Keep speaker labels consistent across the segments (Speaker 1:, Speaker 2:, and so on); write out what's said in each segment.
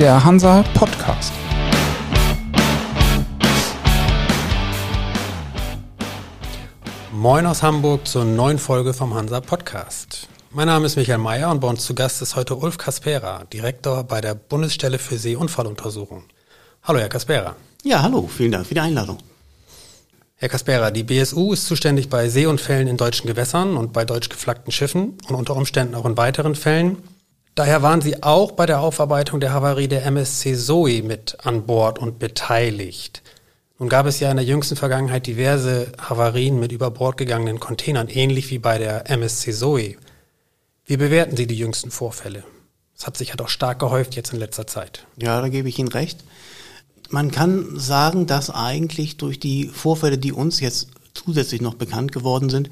Speaker 1: der Hansa Podcast.
Speaker 2: Moin aus Hamburg zur neuen Folge vom Hansa Podcast. Mein Name ist Michael Mayer und bei uns zu Gast ist heute Ulf Kaspera, Direktor bei der Bundesstelle für Seeunfalluntersuchung. Hallo, Herr Kaspera.
Speaker 3: Ja, hallo, vielen Dank für die Einladung.
Speaker 2: Herr Kaspera, die BSU ist zuständig bei Seeunfällen in deutschen Gewässern und bei deutsch geflaggten Schiffen und unter Umständen auch in weiteren Fällen. Daher waren Sie auch bei der Aufarbeitung der Havarie der MSC Zoe mit an Bord und beteiligt. Nun gab es ja in der jüngsten Vergangenheit diverse Havarien mit über Bord gegangenen Containern, ähnlich wie bei der MSC Zoe. Wie bewerten Sie die jüngsten Vorfälle? Es hat sich ja doch stark gehäuft jetzt in letzter Zeit.
Speaker 3: Ja, da gebe ich Ihnen recht. Man kann sagen, dass eigentlich durch die Vorfälle, die uns jetzt zusätzlich noch bekannt geworden sind,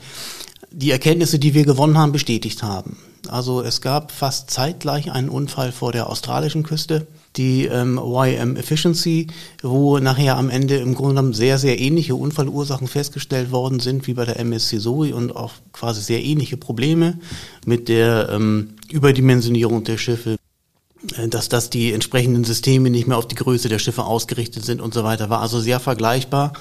Speaker 3: die Erkenntnisse, die wir gewonnen haben, bestätigt haben. Also es gab fast zeitgleich einen Unfall vor der australischen Küste, die ähm, YM Efficiency, wo nachher am Ende im Grunde genommen sehr, sehr ähnliche Unfallursachen festgestellt worden sind wie bei der MSC Zoe und auch quasi sehr ähnliche Probleme mit der ähm, Überdimensionierung der Schiffe, äh, dass, dass die entsprechenden Systeme nicht mehr auf die Größe der Schiffe ausgerichtet sind und so weiter, war also sehr vergleichbar.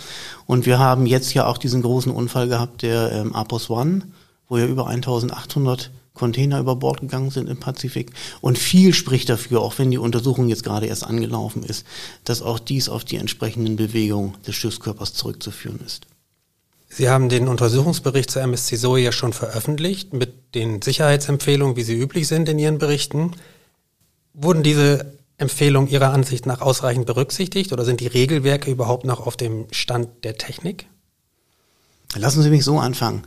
Speaker 3: Und wir haben jetzt ja auch diesen großen Unfall gehabt, der ähm, Apos One, wo ja über 1800 Container über Bord gegangen sind im Pazifik. Und viel spricht dafür, auch wenn die Untersuchung jetzt gerade erst angelaufen ist, dass auch dies auf die entsprechenden Bewegungen des Schiffskörpers zurückzuführen ist.
Speaker 2: Sie haben den Untersuchungsbericht zur MSC Zoe ja schon veröffentlicht mit den Sicherheitsempfehlungen, wie sie üblich sind in Ihren Berichten. Wurden diese Empfehlungen Ihrer Ansicht nach ausreichend berücksichtigt oder sind die Regelwerke überhaupt noch auf dem Stand der Technik?
Speaker 3: Lassen Sie mich so anfangen.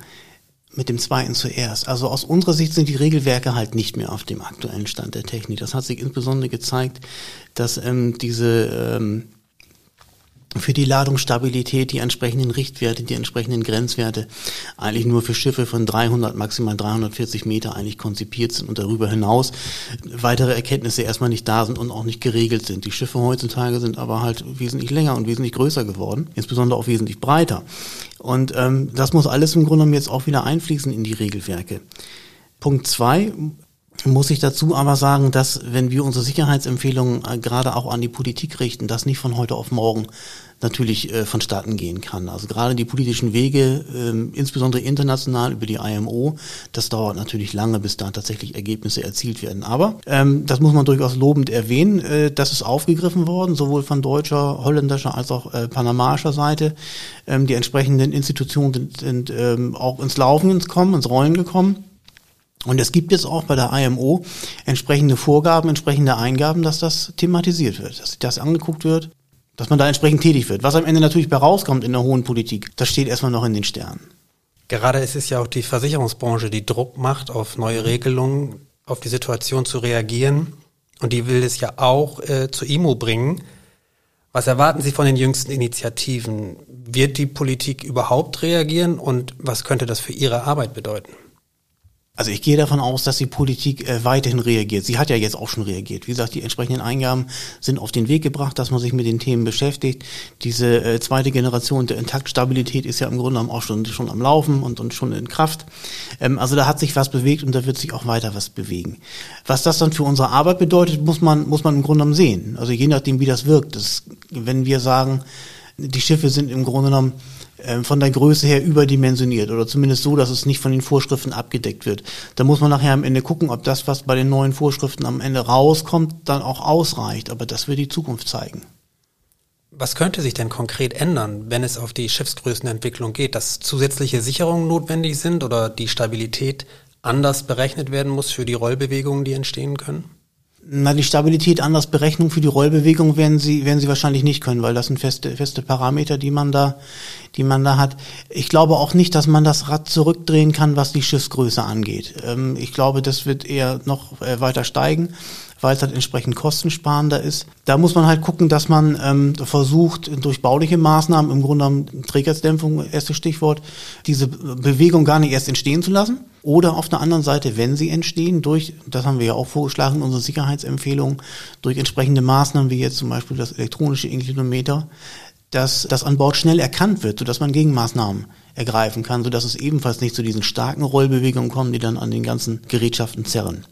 Speaker 3: Mit dem zweiten zuerst. Also aus unserer Sicht sind die Regelwerke halt nicht mehr auf dem aktuellen Stand der Technik. Das hat sich insbesondere gezeigt, dass ähm, diese ähm, für die Ladungsstabilität die entsprechenden Richtwerte, die entsprechenden Grenzwerte eigentlich nur für Schiffe von 300, maximal 340 Meter eigentlich konzipiert sind und darüber hinaus weitere Erkenntnisse erstmal nicht da sind und auch nicht geregelt sind. Die Schiffe heutzutage sind aber halt wesentlich länger und wesentlich größer geworden, insbesondere auch wesentlich breiter. Und ähm, das muss alles im Grunde genommen jetzt auch wieder einfließen in die Regelwerke. Punkt zwei muss ich dazu aber sagen, dass wenn wir unsere Sicherheitsempfehlungen äh, gerade auch an die Politik richten, das nicht von heute auf morgen natürlich äh, vonstatten gehen kann. Also gerade die politischen Wege, äh, insbesondere international über die IMO, das dauert natürlich lange, bis da tatsächlich Ergebnisse erzielt werden. Aber ähm, das muss man durchaus lobend erwähnen, äh, das ist aufgegriffen worden, sowohl von deutscher, holländischer als auch panamaischer Seite. Ähm, die entsprechenden Institutionen sind, ähm, auch ins Laufen gekommen, ins Rollen gekommen. Und es gibt jetzt auch bei der IMO entsprechende Vorgaben, entsprechende Eingaben, dass das thematisiert wird, dass sich das angeguckt wird, dass man da entsprechend tätig wird. Was am Ende natürlich bei rauskommt in der hohen Politik, das steht erstmal noch in den Sternen.
Speaker 2: Gerade ist es ja auch die Versicherungsbranche, die Druck macht, auf neue Regelungen, auf die Situation zu reagieren. Und die will es ja auch äh, zu IMO bringen. Was erwarten Sie von den jüngsten Initiativen? Wird die Politik überhaupt reagieren und was könnte das für Ihre Arbeit bedeuten?
Speaker 3: Also ich gehe davon aus, dass die Politik äh, weiterhin reagiert. Sie hat ja jetzt auch schon reagiert. Wie gesagt, die entsprechenden Eingaben sind auf den Weg gebracht, dass man sich mit den Themen beschäftigt. Diese äh, zweite Generation der Intaktstabilität ist ja im Grunde genommen auch schon, schon am Laufen und, und schon in Kraft. Ähm, also da hat sich was bewegt und da wird sich auch weiter was bewegen. Was das dann für unsere Arbeit bedeutet, muss man, muss man im Grunde genommen sehen. Also je nachdem, wie das wirkt. Das, wenn wir sagen, die Schiffe sind im Grunde genommen von der Größe her überdimensioniert oder zumindest so, dass es nicht von den Vorschriften abgedeckt wird. Da muss man nachher am Ende gucken, ob das, was bei den neuen Vorschriften am Ende rauskommt, dann auch ausreicht. Aber das wird die Zukunft zeigen.
Speaker 2: Was könnte sich denn konkret ändern, wenn es auf die Schiffsgrößenentwicklung geht, dass zusätzliche Sicherungen notwendig sind oder die Stabilität anders berechnet werden muss für die Rollbewegungen, die entstehen können?
Speaker 3: Na, die Stabilität anders berechnen für die Rollbewegung werden sie, werden sie wahrscheinlich nicht können, weil das sind feste, feste Parameter, die man da, die man da hat. Ich glaube auch nicht, dass man das Rad zurückdrehen kann, was die Schiffsgröße angeht. Ähm, ich glaube, das wird eher noch äh, weiter steigen weil es halt entsprechend kostensparender ist. Da muss man halt gucken, dass man ähm, versucht, durch bauliche Maßnahmen, im Grunde genommen Trägersdämpfung, erstes Stichwort, diese Bewegung gar nicht erst entstehen zu lassen. Oder auf der anderen Seite, wenn sie entstehen, durch, das haben wir ja auch vorgeschlagen in unserer Sicherheitsempfehlung, durch entsprechende Maßnahmen wie jetzt zum Beispiel das elektronische Inklidometer, dass das an Bord schnell erkannt wird, sodass man Gegenmaßnahmen ergreifen kann, sodass es ebenfalls nicht zu diesen starken Rollbewegungen kommt, die dann an den ganzen Gerätschaften zerren.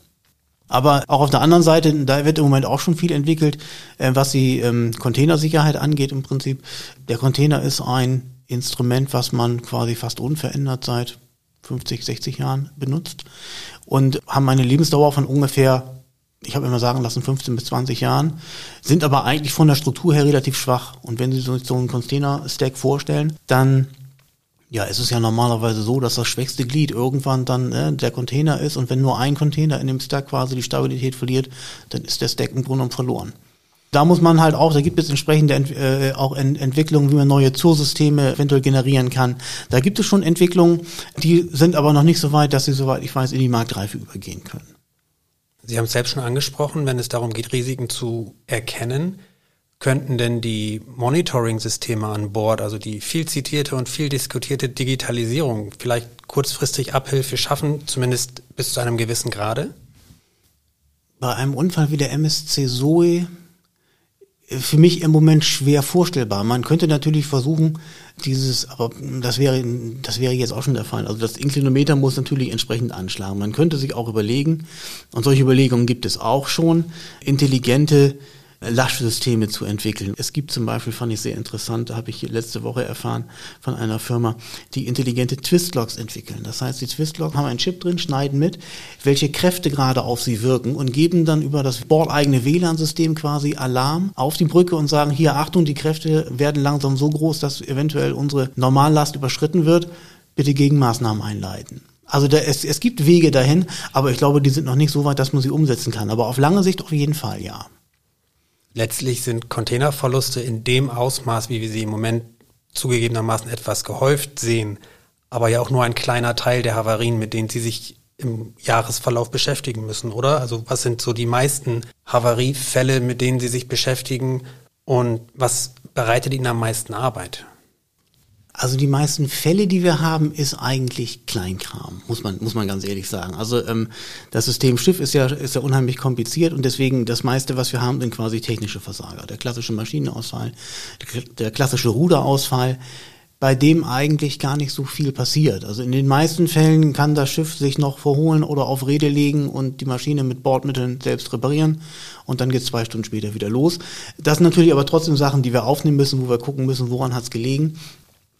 Speaker 3: Aber auch auf der anderen Seite, da wird im Moment auch schon viel entwickelt, äh, was die ähm, Containersicherheit angeht im Prinzip. Der Container ist ein Instrument, was man quasi fast unverändert seit 50, 60 Jahren benutzt und haben eine Lebensdauer von ungefähr ich habe immer sagen lassen, 15 bis 20 Jahren, sind aber eigentlich von der Struktur her relativ schwach. Und wenn Sie so, so einen Container-Stack vorstellen, dann ja, es ist ja normalerweise so, dass das schwächste Glied irgendwann dann äh, der Container ist und wenn nur ein Container in dem Stack quasi die Stabilität verliert, dann ist der Stack im Grunde genommen verloren. Da muss man halt auch, da gibt es entsprechende Ent, äh, auch Ent Entwicklungen, wie man neue Zursysteme eventuell generieren kann. Da gibt es schon Entwicklungen, die sind aber noch nicht so weit, dass sie, soweit ich weiß, in die Marktreife übergehen können.
Speaker 2: Sie haben es selbst schon angesprochen, wenn es darum geht, Risiken zu erkennen, könnten denn die Monitoring-Systeme an Bord, also die viel zitierte und viel diskutierte Digitalisierung, vielleicht kurzfristig Abhilfe schaffen, zumindest bis zu einem gewissen Grade?
Speaker 3: Bei einem Unfall wie der MSC Zoe für mich im Moment schwer vorstellbar. Man könnte natürlich versuchen, dieses, aber das wäre, das wäre jetzt auch schon der Fall. Also das Inklinometer muss natürlich entsprechend anschlagen. Man könnte sich auch überlegen, und solche Überlegungen gibt es auch schon, intelligente Lastschsysteme zu entwickeln. Es gibt zum Beispiel, fand ich sehr interessant, habe ich letzte Woche erfahren von einer Firma, die intelligente Twistlocks entwickeln. Das heißt, die Twistlocks haben einen Chip drin, schneiden mit, welche Kräfte gerade auf sie wirken und geben dann über das bordeigene WLAN-System quasi Alarm auf die Brücke und sagen, hier Achtung, die Kräfte werden langsam so groß, dass eventuell unsere Normallast überschritten wird. Bitte Gegenmaßnahmen einleiten. Also da, es, es gibt Wege dahin, aber ich glaube, die sind noch nicht so weit, dass man sie umsetzen kann. Aber auf lange Sicht auf jeden Fall, ja.
Speaker 2: Letztlich sind Containerverluste in dem Ausmaß, wie wir sie im Moment zugegebenermaßen etwas gehäuft sehen, aber ja auch nur ein kleiner Teil der Havarien, mit denen Sie sich im Jahresverlauf beschäftigen müssen, oder? Also was sind so die meisten Havariefälle, mit denen Sie sich beschäftigen und was bereitet Ihnen am meisten Arbeit?
Speaker 3: Also die meisten Fälle, die wir haben, ist eigentlich Kleinkram, muss man, muss man ganz ehrlich sagen. Also ähm, das System Schiff ist ja, ist ja unheimlich kompliziert und deswegen das meiste, was wir haben, sind quasi technische Versager. Der klassische Maschinenausfall, der, klassische Ruderausfall, bei dem eigentlich gar nicht so viel passiert. Also in den meisten Fällen kann das Schiff sich noch verholen oder auf Rede legen und die Maschine mit Bordmitteln selbst reparieren und dann geht zwei Stunden später wieder los. Das sind natürlich aber trotzdem Sachen, die wir aufnehmen müssen, wo wir gucken müssen, woran hat es gelegen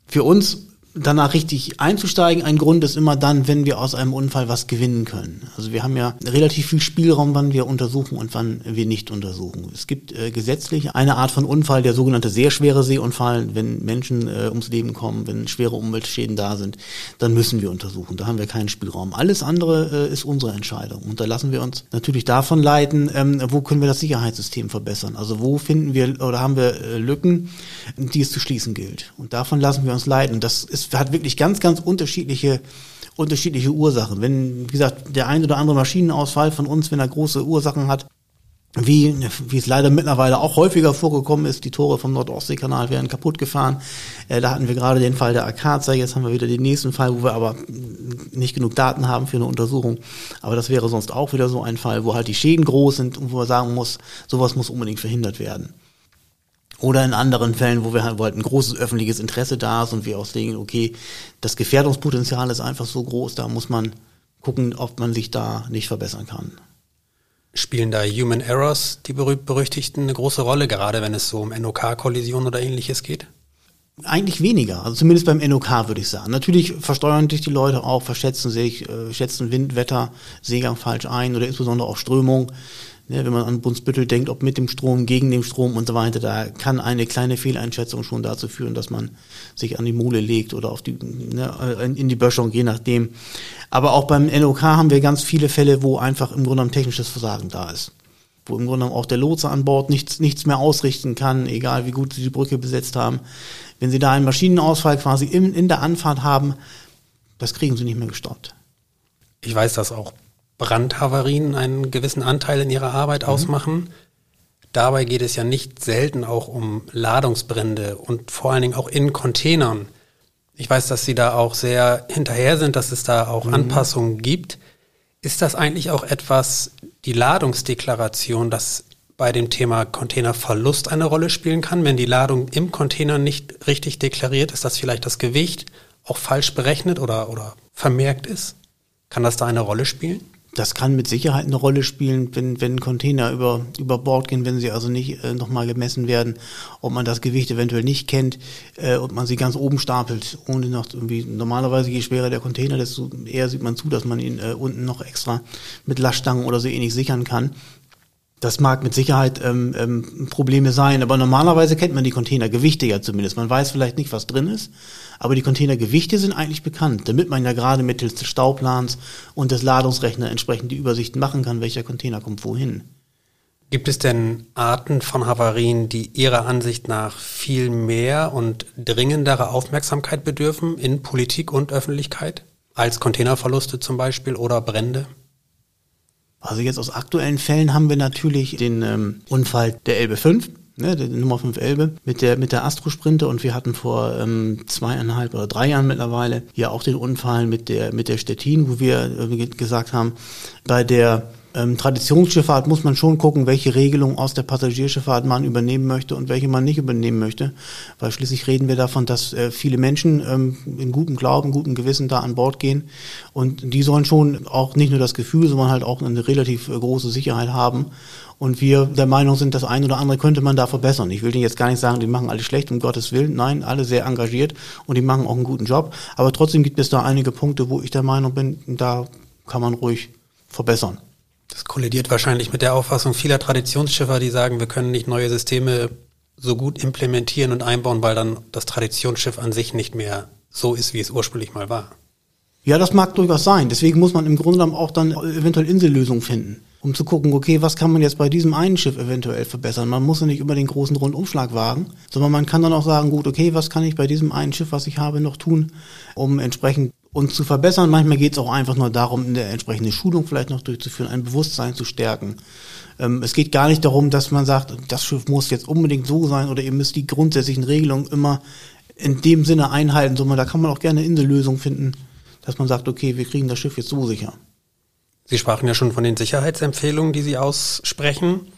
Speaker 3: für uns danach richtig einzusteigen. Ein Grund ist immer dann, wenn wir aus einem Unfall was gewinnen können. Also wir haben ja relativ viel Spielraum, wann wir untersuchen und wann wir nicht untersuchen. Es gibt äh, gesetzlich eine Art von Unfall, der sogenannte sehr schwere Seeunfall, wenn Menschen äh, ums Leben kommen, wenn schwere Umweltschäden da sind, dann müssen wir untersuchen. Da haben wir keinen Spielraum. Alles andere äh, ist unsere Entscheidung. Und da lassen wir uns natürlich davon leiten, ähm, wo können wir das Sicherheitssystem verbessern. Also wo finden wir oder haben wir äh, Lücken, die es zu schließen gilt. Und davon lassen wir uns leiten. Das ist hat wirklich ganz, ganz unterschiedliche unterschiedliche Ursachen. Wenn, wie gesagt, der ein oder andere Maschinenausfall von uns, wenn er große Ursachen hat, wie, wie es leider mittlerweile auch häufiger vorgekommen ist, die Tore vom Nordostseekanal werden kaputt gefahren. Äh, da hatten wir gerade den Fall der Akaza, jetzt haben wir wieder den nächsten Fall, wo wir aber nicht genug Daten haben für eine Untersuchung. Aber das wäre sonst auch wieder so ein Fall, wo halt die Schäden groß sind und wo man sagen muss, sowas muss unbedingt verhindert werden. Oder in anderen Fällen, wo wir halt, wo halt ein großes öffentliches Interesse da ist und wir auch sehen, okay, das Gefährdungspotenzial ist einfach so groß, da muss man gucken, ob man sich da nicht verbessern kann.
Speaker 2: Spielen da Human Errors, die berüchtigten, eine große Rolle, gerade wenn es so um NOK-Kollisionen oder ähnliches geht?
Speaker 3: Eigentlich weniger, also zumindest beim NOK würde ich sagen. Natürlich versteuern sich die Leute auch, verschätzen sich, äh, schätzen Wind, Wetter, Seegang falsch ein oder insbesondere auch Strömung. Ja, wenn man an Brunsbüttel denkt, ob mit dem Strom, gegen den Strom und so weiter, da kann eine kleine Fehleinschätzung schon dazu führen, dass man sich an die Mole legt oder auf die, ne, in die Böschung, je nachdem. Aber auch beim NOK haben wir ganz viele Fälle, wo einfach im Grunde genommen technisches Versagen da ist. Wo im Grunde auch der Lotse an Bord nichts, nichts mehr ausrichten kann, egal wie gut sie die Brücke besetzt haben. Wenn sie da einen Maschinenausfall quasi in, in der Anfahrt haben, das kriegen sie nicht mehr gestoppt.
Speaker 2: Ich weiß das auch Brandhavarien einen gewissen Anteil in ihrer Arbeit mhm. ausmachen. Dabei geht es ja nicht selten auch um Ladungsbrände und vor allen Dingen auch in Containern. Ich weiß, dass Sie da auch sehr hinterher sind, dass es da auch mhm. Anpassungen gibt. Ist das eigentlich auch etwas, die Ladungsdeklaration, das bei dem Thema Containerverlust eine Rolle spielen kann? Wenn die Ladung im Container nicht richtig deklariert, ist das vielleicht das Gewicht auch falsch berechnet oder, oder vermerkt ist? Kann das da eine Rolle spielen?
Speaker 3: Das kann mit Sicherheit eine Rolle spielen, wenn, wenn Container über, über Bord gehen, wenn sie also nicht äh, nochmal gemessen werden, ob man das Gewicht eventuell nicht kennt äh, und man sie ganz oben stapelt, ohne noch irgendwie, normalerweise je schwerer der Container, desto eher sieht man zu, dass man ihn äh, unten noch extra mit Laststangen oder so ähnlich sichern kann. Das mag mit Sicherheit ähm, ähm, Probleme sein, aber normalerweise kennt man die Containergewichte ja zumindest. Man weiß vielleicht nicht, was drin ist, aber die Containergewichte sind eigentlich bekannt, damit man ja gerade mittels des Stauplans und des Ladungsrechners entsprechend die Übersichten machen kann, welcher Container kommt wohin.
Speaker 2: Gibt es denn Arten von Havarien, die Ihrer Ansicht nach viel mehr und dringendere Aufmerksamkeit bedürfen in Politik und Öffentlichkeit? Als Containerverluste zum Beispiel oder Brände?
Speaker 3: Also jetzt aus aktuellen Fällen haben wir natürlich den ähm, Unfall der Elbe 5, ne, der Nummer 5 Elbe, mit der, mit der Astro Sprinter und wir hatten vor ähm, zweieinhalb oder drei Jahren mittlerweile ja auch den Unfall mit der, mit der Stettin, wo wir äh, gesagt haben, bei der ähm, Traditionsschifffahrt muss man schon gucken, welche Regelung aus der Passagierschifffahrt man übernehmen möchte und welche man nicht übernehmen möchte. Weil schließlich reden wir davon, dass äh, viele Menschen ähm, in gutem Glauben, gutem Gewissen da an Bord gehen. Und die sollen schon auch nicht nur das Gefühl, sondern halt auch eine relativ äh, große Sicherheit haben. Und wir der Meinung sind, das eine oder andere könnte man da verbessern. Ich will Ihnen jetzt gar nicht sagen, die machen alle schlecht, um Gottes Willen. Nein, alle sehr engagiert und die machen auch einen guten Job. Aber trotzdem gibt es da einige Punkte, wo ich der Meinung bin, da kann man ruhig verbessern.
Speaker 2: Das kollidiert wahrscheinlich mit der Auffassung vieler Traditionsschiffer, die sagen, wir können nicht neue Systeme so gut implementieren und einbauen, weil dann das Traditionsschiff an sich nicht mehr so ist, wie es ursprünglich mal war.
Speaker 3: Ja, das mag durchaus sein. Deswegen muss man im Grunde genommen auch dann eventuell Insellösungen finden, um zu gucken, okay, was kann man jetzt bei diesem einen Schiff eventuell verbessern? Man muss ja nicht immer den großen Rundumschlag wagen, sondern man kann dann auch sagen, gut, okay, was kann ich bei diesem einen Schiff, was ich habe, noch tun, um entsprechend uns zu verbessern. Manchmal geht es auch einfach nur darum, eine entsprechende Schulung vielleicht noch durchzuführen, ein Bewusstsein zu stärken. Ähm, es geht gar nicht darum, dass man sagt, das Schiff muss jetzt unbedingt so sein oder ihr müsst die grundsätzlichen Regelungen immer in dem Sinne einhalten, sondern da kann man auch gerne eine Lösung finden, dass man sagt, okay, wir kriegen das Schiff jetzt so sicher.
Speaker 2: Sie sprachen ja schon von den Sicherheitsempfehlungen, die Sie aussprechen.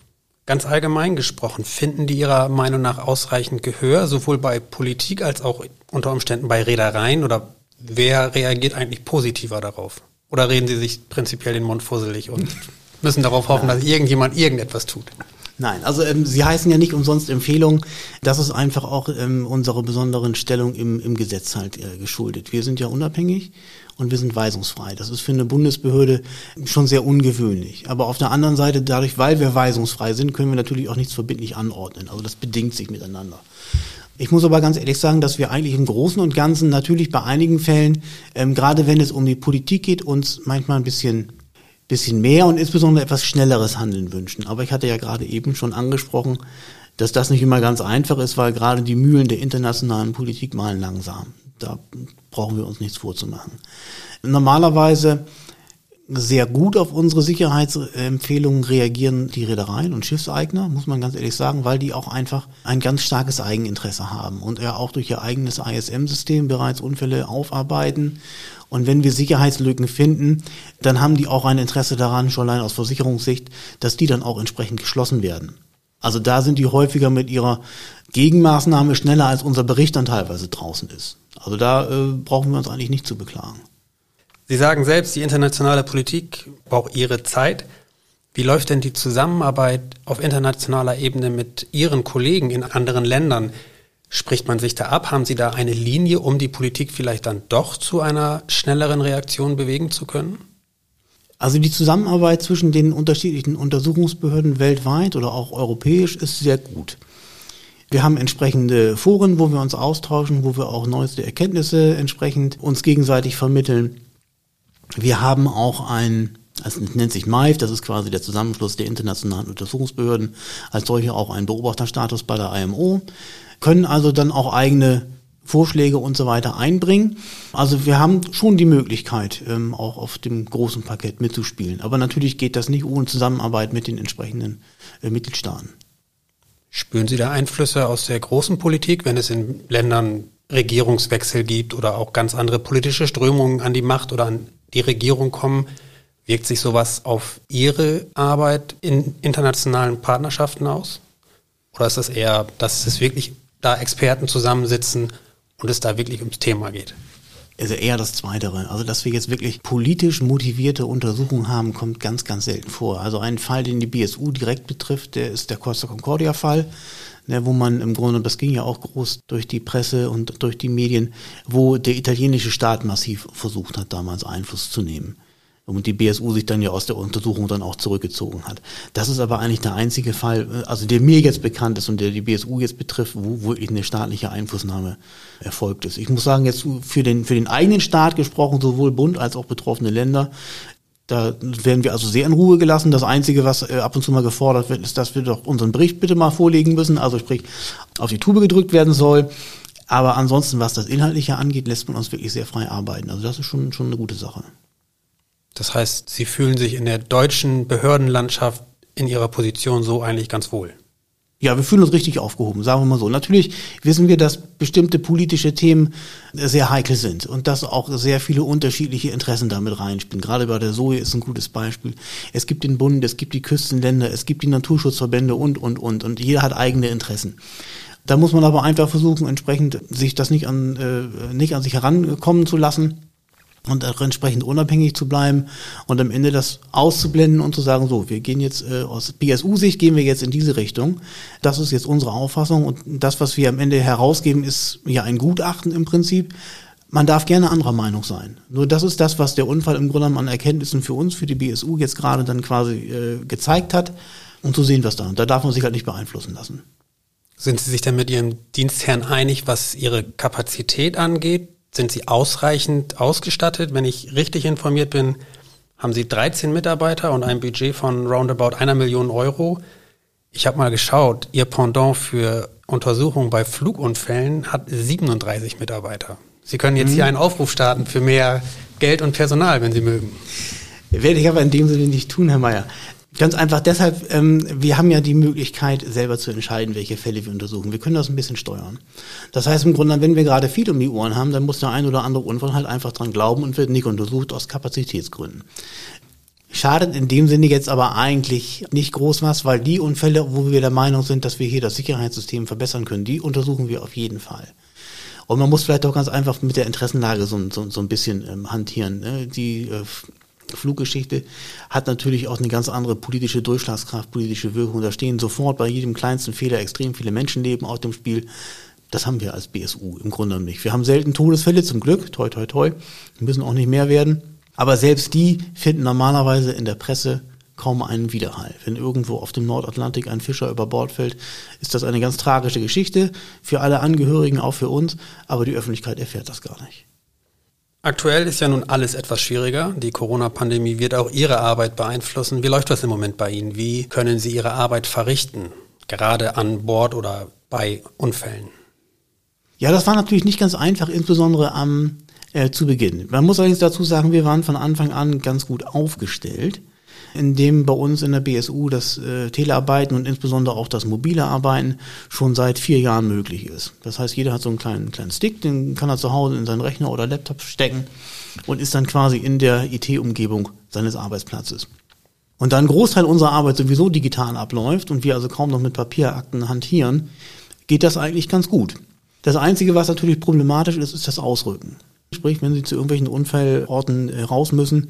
Speaker 2: Ganz allgemein gesprochen, finden die Ihrer Meinung nach ausreichend Gehör, sowohl bei Politik als auch unter Umständen bei Reedereien oder wer reagiert eigentlich positiver darauf? Oder reden Sie sich prinzipiell den Mund fusselig und müssen darauf hoffen, dass irgendjemand irgendetwas tut?
Speaker 3: Nein, also ähm, sie heißen ja nicht umsonst Empfehlungen. Das ist einfach auch ähm, unserer besonderen Stellung im, im Gesetz halt äh, geschuldet. Wir sind ja unabhängig und wir sind weisungsfrei. Das ist für eine Bundesbehörde schon sehr ungewöhnlich. Aber auf der anderen Seite, dadurch, weil wir weisungsfrei sind, können wir natürlich auch nichts verbindlich anordnen. Also das bedingt sich miteinander. Ich muss aber ganz ehrlich sagen, dass wir eigentlich im Großen und Ganzen natürlich bei einigen Fällen, ähm, gerade wenn es um die Politik geht, uns manchmal ein bisschen bisschen mehr und insbesondere etwas schnelleres Handeln wünschen. Aber ich hatte ja gerade eben schon angesprochen, dass das nicht immer ganz einfach ist, weil gerade die Mühlen der internationalen Politik malen langsam. Da brauchen wir uns nichts vorzumachen. Normalerweise sehr gut auf unsere Sicherheitsempfehlungen reagieren die Reedereien und Schiffseigner, muss man ganz ehrlich sagen, weil die auch einfach ein ganz starkes Eigeninteresse haben und ja auch durch ihr eigenes ISM-System bereits Unfälle aufarbeiten. Und wenn wir Sicherheitslücken finden, dann haben die auch ein Interesse daran, schon allein aus Versicherungssicht, dass die dann auch entsprechend geschlossen werden. Also da sind die häufiger mit ihrer Gegenmaßnahme schneller, als unser Bericht dann teilweise draußen ist. Also da äh, brauchen wir uns eigentlich nicht zu beklagen.
Speaker 2: Sie sagen selbst, die internationale Politik braucht ihre Zeit. Wie läuft denn die Zusammenarbeit auf internationaler Ebene mit Ihren Kollegen in anderen Ländern? Spricht man sich da ab? Haben Sie da eine Linie, um die Politik vielleicht dann doch zu einer schnelleren Reaktion bewegen zu können?
Speaker 3: Also die Zusammenarbeit zwischen den unterschiedlichen Untersuchungsbehörden weltweit oder auch europäisch ist sehr gut. Wir haben entsprechende Foren, wo wir uns austauschen, wo wir auch neueste Erkenntnisse entsprechend uns gegenseitig vermitteln. Wir haben auch ein, es nennt sich MIFE, das ist quasi der Zusammenschluss der internationalen Untersuchungsbehörden, als solche auch einen Beobachterstatus bei der IMO, können also dann auch eigene Vorschläge und so weiter einbringen. Also wir haben schon die Möglichkeit, ähm, auch auf dem großen Parkett mitzuspielen. Aber natürlich geht das nicht ohne Zusammenarbeit mit den entsprechenden äh, Mitgliedstaaten.
Speaker 2: Spüren Sie da Einflüsse aus der großen Politik, wenn es in Ländern Regierungswechsel gibt oder auch ganz andere politische Strömungen an die Macht oder an die Regierung kommen, wirkt sich sowas auf Ihre Arbeit in internationalen Partnerschaften aus? Oder ist das eher, dass es wirklich da Experten zusammensitzen und es da wirklich ums Thema geht?
Speaker 3: Also eher das Zweitere. Also dass wir jetzt wirklich politisch motivierte Untersuchungen haben, kommt ganz, ganz selten vor. Also ein Fall, den die BSU direkt betrifft, der ist der Costa Concordia-Fall, ne, wo man im Grunde, das ging ja auch groß durch die Presse und durch die Medien, wo der italienische Staat massiv versucht hat, damals Einfluss zu nehmen und die BSU sich dann ja aus der Untersuchung dann auch zurückgezogen hat. Das ist aber eigentlich der einzige Fall, also der mir jetzt bekannt ist und der die BSU jetzt betrifft, wo wirklich eine staatliche Einflussnahme erfolgt ist. Ich muss sagen, jetzt für den, für den eigenen Staat gesprochen, sowohl Bund als auch betroffene Länder, da werden wir also sehr in Ruhe gelassen. Das Einzige, was äh, ab und zu mal gefordert wird, ist, dass wir doch unseren Bericht bitte mal vorlegen müssen, also sprich auf die Tube gedrückt werden soll. Aber ansonsten, was das Inhaltliche angeht, lässt man uns wirklich sehr frei arbeiten. Also das ist schon, schon eine gute Sache.
Speaker 2: Das heißt, Sie fühlen sich in der deutschen Behördenlandschaft in Ihrer Position so eigentlich ganz wohl.
Speaker 3: Ja, wir fühlen uns richtig aufgehoben, sagen wir mal so. Natürlich wissen wir, dass bestimmte politische Themen sehr heikel sind und dass auch sehr viele unterschiedliche Interessen damit reinspielen. Gerade bei der Soja ist ein gutes Beispiel. Es gibt den Bund, es gibt die Küstenländer, es gibt die Naturschutzverbände und, und, und. Und jeder hat eigene Interessen. Da muss man aber einfach versuchen, entsprechend sich das nicht an, äh, nicht an sich herankommen zu lassen und entsprechend unabhängig zu bleiben und am Ende das auszublenden und zu sagen, so, wir gehen jetzt äh, aus BSU-Sicht gehen wir jetzt in diese Richtung. Das ist jetzt unsere Auffassung und das, was wir am Ende herausgeben, ist ja ein Gutachten im Prinzip. Man darf gerne anderer Meinung sein. Nur das ist das, was der Unfall im Grunde an Erkenntnissen für uns, für die BSU jetzt gerade dann quasi äh, gezeigt hat. Und so sehen es dann. Und da darf man sich halt nicht beeinflussen lassen.
Speaker 2: Sind Sie sich denn mit Ihrem Dienstherrn einig, was Ihre Kapazität angeht? Sind Sie ausreichend ausgestattet? Wenn ich richtig informiert bin, haben Sie 13 Mitarbeiter und ein Budget von roundabout einer Million Euro. Ich habe mal geschaut, Ihr Pendant für Untersuchungen bei Flugunfällen hat 37 Mitarbeiter. Sie können jetzt mhm. hier einen Aufruf starten für mehr Geld und Personal, wenn Sie mögen.
Speaker 3: Werde ich aber in dem Sinne nicht tun, Herr Mayer. Ganz einfach deshalb, ähm, wir haben ja die Möglichkeit, selber zu entscheiden, welche Fälle wir untersuchen. Wir können das ein bisschen steuern. Das heißt im Grunde, wenn wir gerade viel um die Ohren haben, dann muss der ein oder andere Unfall halt einfach dran glauben und wird nicht untersucht aus Kapazitätsgründen. Schadet in dem Sinne jetzt aber eigentlich nicht groß was, weil die Unfälle, wo wir der Meinung sind, dass wir hier das Sicherheitssystem verbessern können, die untersuchen wir auf jeden Fall. Und man muss vielleicht auch ganz einfach mit der Interessenlage so, so, so ein bisschen ähm, hantieren. Ne? Die äh, Fluggeschichte hat natürlich auch eine ganz andere politische Durchschlagskraft, politische Wirkung. Da stehen sofort bei jedem kleinsten Fehler extrem viele Menschenleben auf dem Spiel. Das haben wir als BSU im Grunde nicht. Wir haben selten Todesfälle, zum Glück, toi, toi, toi, müssen auch nicht mehr werden. Aber selbst die finden normalerweise in der Presse kaum einen Widerhall. Wenn irgendwo auf dem Nordatlantik ein Fischer über Bord fällt, ist das eine ganz tragische Geschichte für alle Angehörigen, auch für uns, aber die Öffentlichkeit erfährt das gar nicht.
Speaker 2: Aktuell ist ja nun alles etwas schwieriger. Die Corona-Pandemie wird auch Ihre Arbeit beeinflussen. Wie läuft das im Moment bei Ihnen? Wie können Sie Ihre Arbeit verrichten, gerade an Bord oder bei Unfällen?
Speaker 3: Ja, das war natürlich nicht ganz einfach, insbesondere am äh, zu Beginn. Man muss allerdings dazu sagen, wir waren von Anfang an ganz gut aufgestellt in dem bei uns in der BSU das äh, Telearbeiten und insbesondere auch das mobile Arbeiten schon seit vier Jahren möglich ist. Das heißt, jeder hat so einen kleinen, kleinen Stick, den kann er zu Hause in seinen Rechner oder Laptop stecken und ist dann quasi in der IT-Umgebung seines Arbeitsplatzes. Und da ein Großteil unserer Arbeit sowieso digital abläuft und wir also kaum noch mit Papierakten hantieren, geht das eigentlich ganz gut. Das Einzige, was natürlich problematisch ist, ist das Ausrücken. Sprich, wenn Sie zu irgendwelchen Unfallorten äh, raus müssen,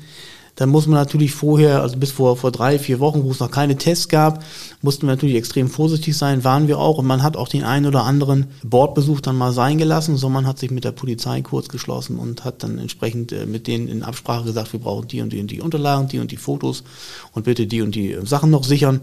Speaker 3: dann muss man natürlich vorher, also bis vor, vor drei, vier Wochen, wo es noch keine Tests gab, mussten wir natürlich extrem vorsichtig sein, waren wir auch. Und man hat auch den einen oder anderen Bordbesuch dann mal sein gelassen, sondern man hat sich mit der Polizei kurz geschlossen und hat dann entsprechend äh, mit denen in Absprache gesagt, wir brauchen die und die und die Unterlagen, die und die Fotos und bitte die und die Sachen noch sichern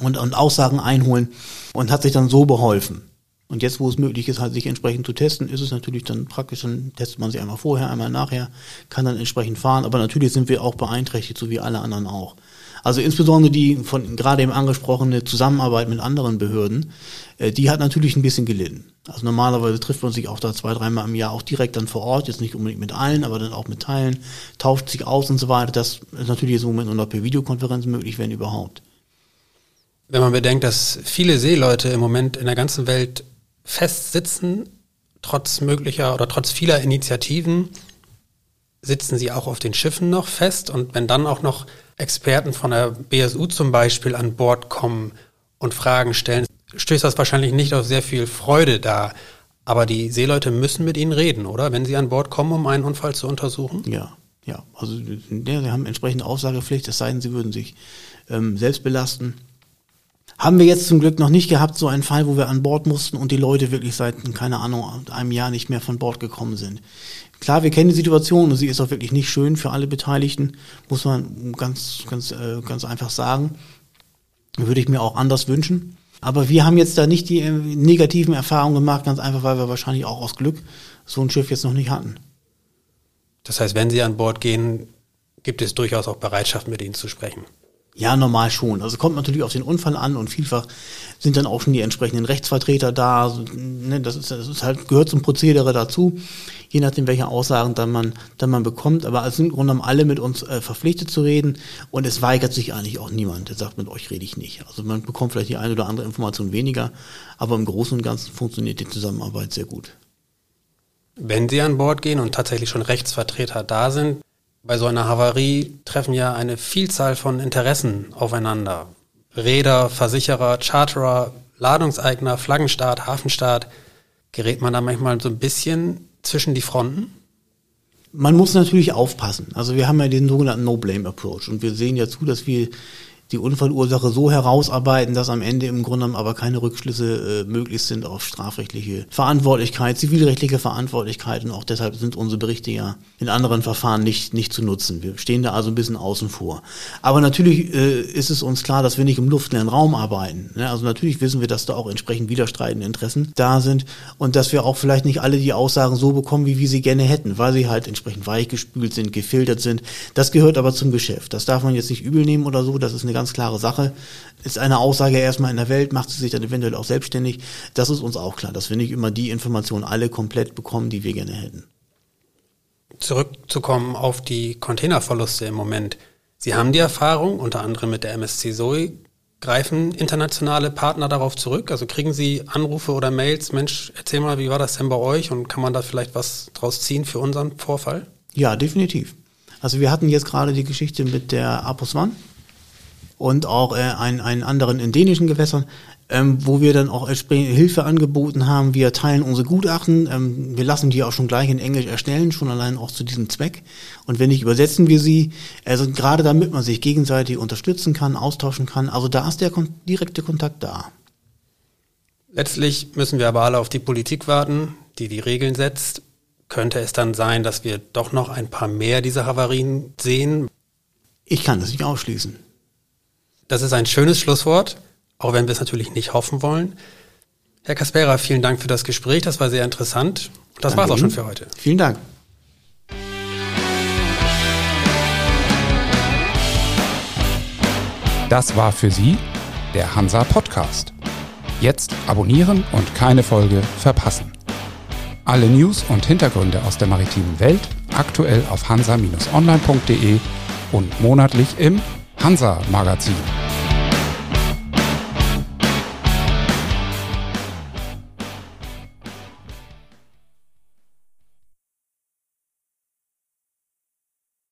Speaker 3: und, und Aussagen einholen und hat sich dann so beholfen. Und jetzt, wo es möglich ist, halt sich entsprechend zu testen, ist es natürlich dann praktisch, dann testet man sich einmal vorher, einmal nachher, kann dann entsprechend fahren. Aber natürlich sind wir auch beeinträchtigt, so wie alle anderen auch. Also insbesondere die von gerade eben angesprochene Zusammenarbeit mit anderen Behörden, äh, die hat natürlich ein bisschen gelitten. Also normalerweise trifft man sich auch da zwei, dreimal im Jahr auch direkt dann vor Ort, jetzt nicht unbedingt mit allen, aber dann auch mit Teilen, tauscht sich aus und so weiter. Das ist natürlich jetzt im Moment nur noch per Videokonferenz möglich, wenn überhaupt.
Speaker 2: Wenn man bedenkt, dass viele Seeleute im Moment in der ganzen Welt festsitzen, trotz möglicher oder trotz vieler Initiativen, sitzen sie auch auf den Schiffen noch fest. Und wenn dann auch noch Experten von der BSU zum Beispiel an Bord kommen und Fragen stellen, stößt das wahrscheinlich nicht auf sehr viel Freude da. Aber die Seeleute müssen mit ihnen reden, oder? Wenn sie an Bord kommen, um einen Unfall zu untersuchen?
Speaker 3: Ja, ja. Also ja, sie haben entsprechende Aussagepflicht, es sei denn, sie würden sich ähm, selbst belasten. Haben wir jetzt zum Glück noch nicht gehabt, so einen Fall, wo wir an Bord mussten und die Leute wirklich seit, keine Ahnung, einem Jahr nicht mehr von Bord gekommen sind. Klar, wir kennen die Situation und sie ist auch wirklich nicht schön für alle Beteiligten, muss man ganz, ganz, äh, ganz einfach sagen. Würde ich mir auch anders wünschen. Aber wir haben jetzt da nicht die äh, negativen Erfahrungen gemacht, ganz einfach, weil wir wahrscheinlich auch aus Glück so ein Schiff jetzt noch nicht hatten.
Speaker 2: Das heißt, wenn Sie an Bord gehen, gibt es durchaus auch Bereitschaft, mit Ihnen zu sprechen.
Speaker 3: Ja, normal schon. Also kommt natürlich auf den Unfall an und vielfach sind dann auch schon die entsprechenden Rechtsvertreter da. Ne, das, ist, das ist halt, gehört zum Prozedere dazu, je nachdem, welche Aussagen dann man, dann man bekommt. Aber es sind im Grunde genommen alle mit uns äh, verpflichtet zu reden und es weigert sich eigentlich auch niemand, der sagt, mit euch rede ich nicht. Also man bekommt vielleicht die eine oder andere Information weniger, aber im Großen und Ganzen funktioniert die Zusammenarbeit sehr gut.
Speaker 2: Wenn Sie an Bord gehen und tatsächlich schon Rechtsvertreter da sind, bei so einer Havarie treffen ja eine Vielzahl von Interessen aufeinander. Räder, Versicherer, Charterer, Ladungseigner, Flaggenstaat, Hafenstaat. Gerät man da manchmal so ein bisschen zwischen die Fronten?
Speaker 3: Man muss natürlich aufpassen. Also wir haben ja den sogenannten No-Blame-Approach und wir sehen ja zu, dass wir die Unfallursache so herausarbeiten, dass am Ende im Grunde aber keine Rückschlüsse äh, möglich sind auf strafrechtliche Verantwortlichkeit, zivilrechtliche Verantwortlichkeit und auch deshalb sind unsere Berichte ja in anderen Verfahren nicht, nicht zu nutzen. Wir stehen da also ein bisschen außen vor. Aber natürlich äh, ist es uns klar, dass wir nicht im luftleeren Raum arbeiten. Ne? Also natürlich wissen wir, dass da auch entsprechend widerstreitende Interessen da sind und dass wir auch vielleicht nicht alle die Aussagen so bekommen, wie wir sie gerne hätten, weil sie halt entsprechend weichgespült sind, gefiltert sind. Das gehört aber zum Geschäft. Das darf man jetzt nicht übel nehmen oder so. Das ist eine ganz klare Sache. Ist eine Aussage erstmal in der Welt, macht sie sich dann eventuell auch selbstständig. Das ist uns auch klar, dass wir nicht immer die Informationen alle komplett bekommen, die wir gerne hätten.
Speaker 2: Zurückzukommen auf die Containerverluste im Moment. Sie haben die Erfahrung, unter anderem mit der MSC Zoe, greifen internationale Partner darauf zurück? Also kriegen Sie Anrufe oder Mails, Mensch, erzähl mal, wie war das denn bei euch und kann man da vielleicht was draus ziehen für unseren Vorfall?
Speaker 3: Ja, definitiv. Also wir hatten jetzt gerade die Geschichte mit der Apus One und auch äh, einen, einen anderen in dänischen Gewässern, ähm, wo wir dann auch Hilfe angeboten haben. Wir teilen unsere Gutachten, ähm, wir lassen die auch schon gleich in Englisch erstellen, schon allein auch zu diesem Zweck. Und wenn nicht, übersetzen wir sie. Also gerade damit man sich gegenseitig unterstützen kann, austauschen kann. Also da ist der kon direkte Kontakt da.
Speaker 2: Letztlich müssen wir aber alle auf die Politik warten, die die Regeln setzt. Könnte es dann sein, dass wir doch noch ein paar mehr dieser Havarien sehen?
Speaker 3: Ich kann das nicht ausschließen.
Speaker 2: Das ist ein schönes Schlusswort, auch wenn wir es natürlich nicht hoffen wollen. Herr Kaspera, vielen Dank für das Gespräch. Das war sehr interessant. Das war es auch schon für heute.
Speaker 3: Vielen Dank.
Speaker 1: Das war für Sie der Hansa Podcast. Jetzt abonnieren und keine Folge verpassen. Alle News und Hintergründe aus der maritimen Welt aktuell auf hansa-online.de und monatlich im Hansa Magazin.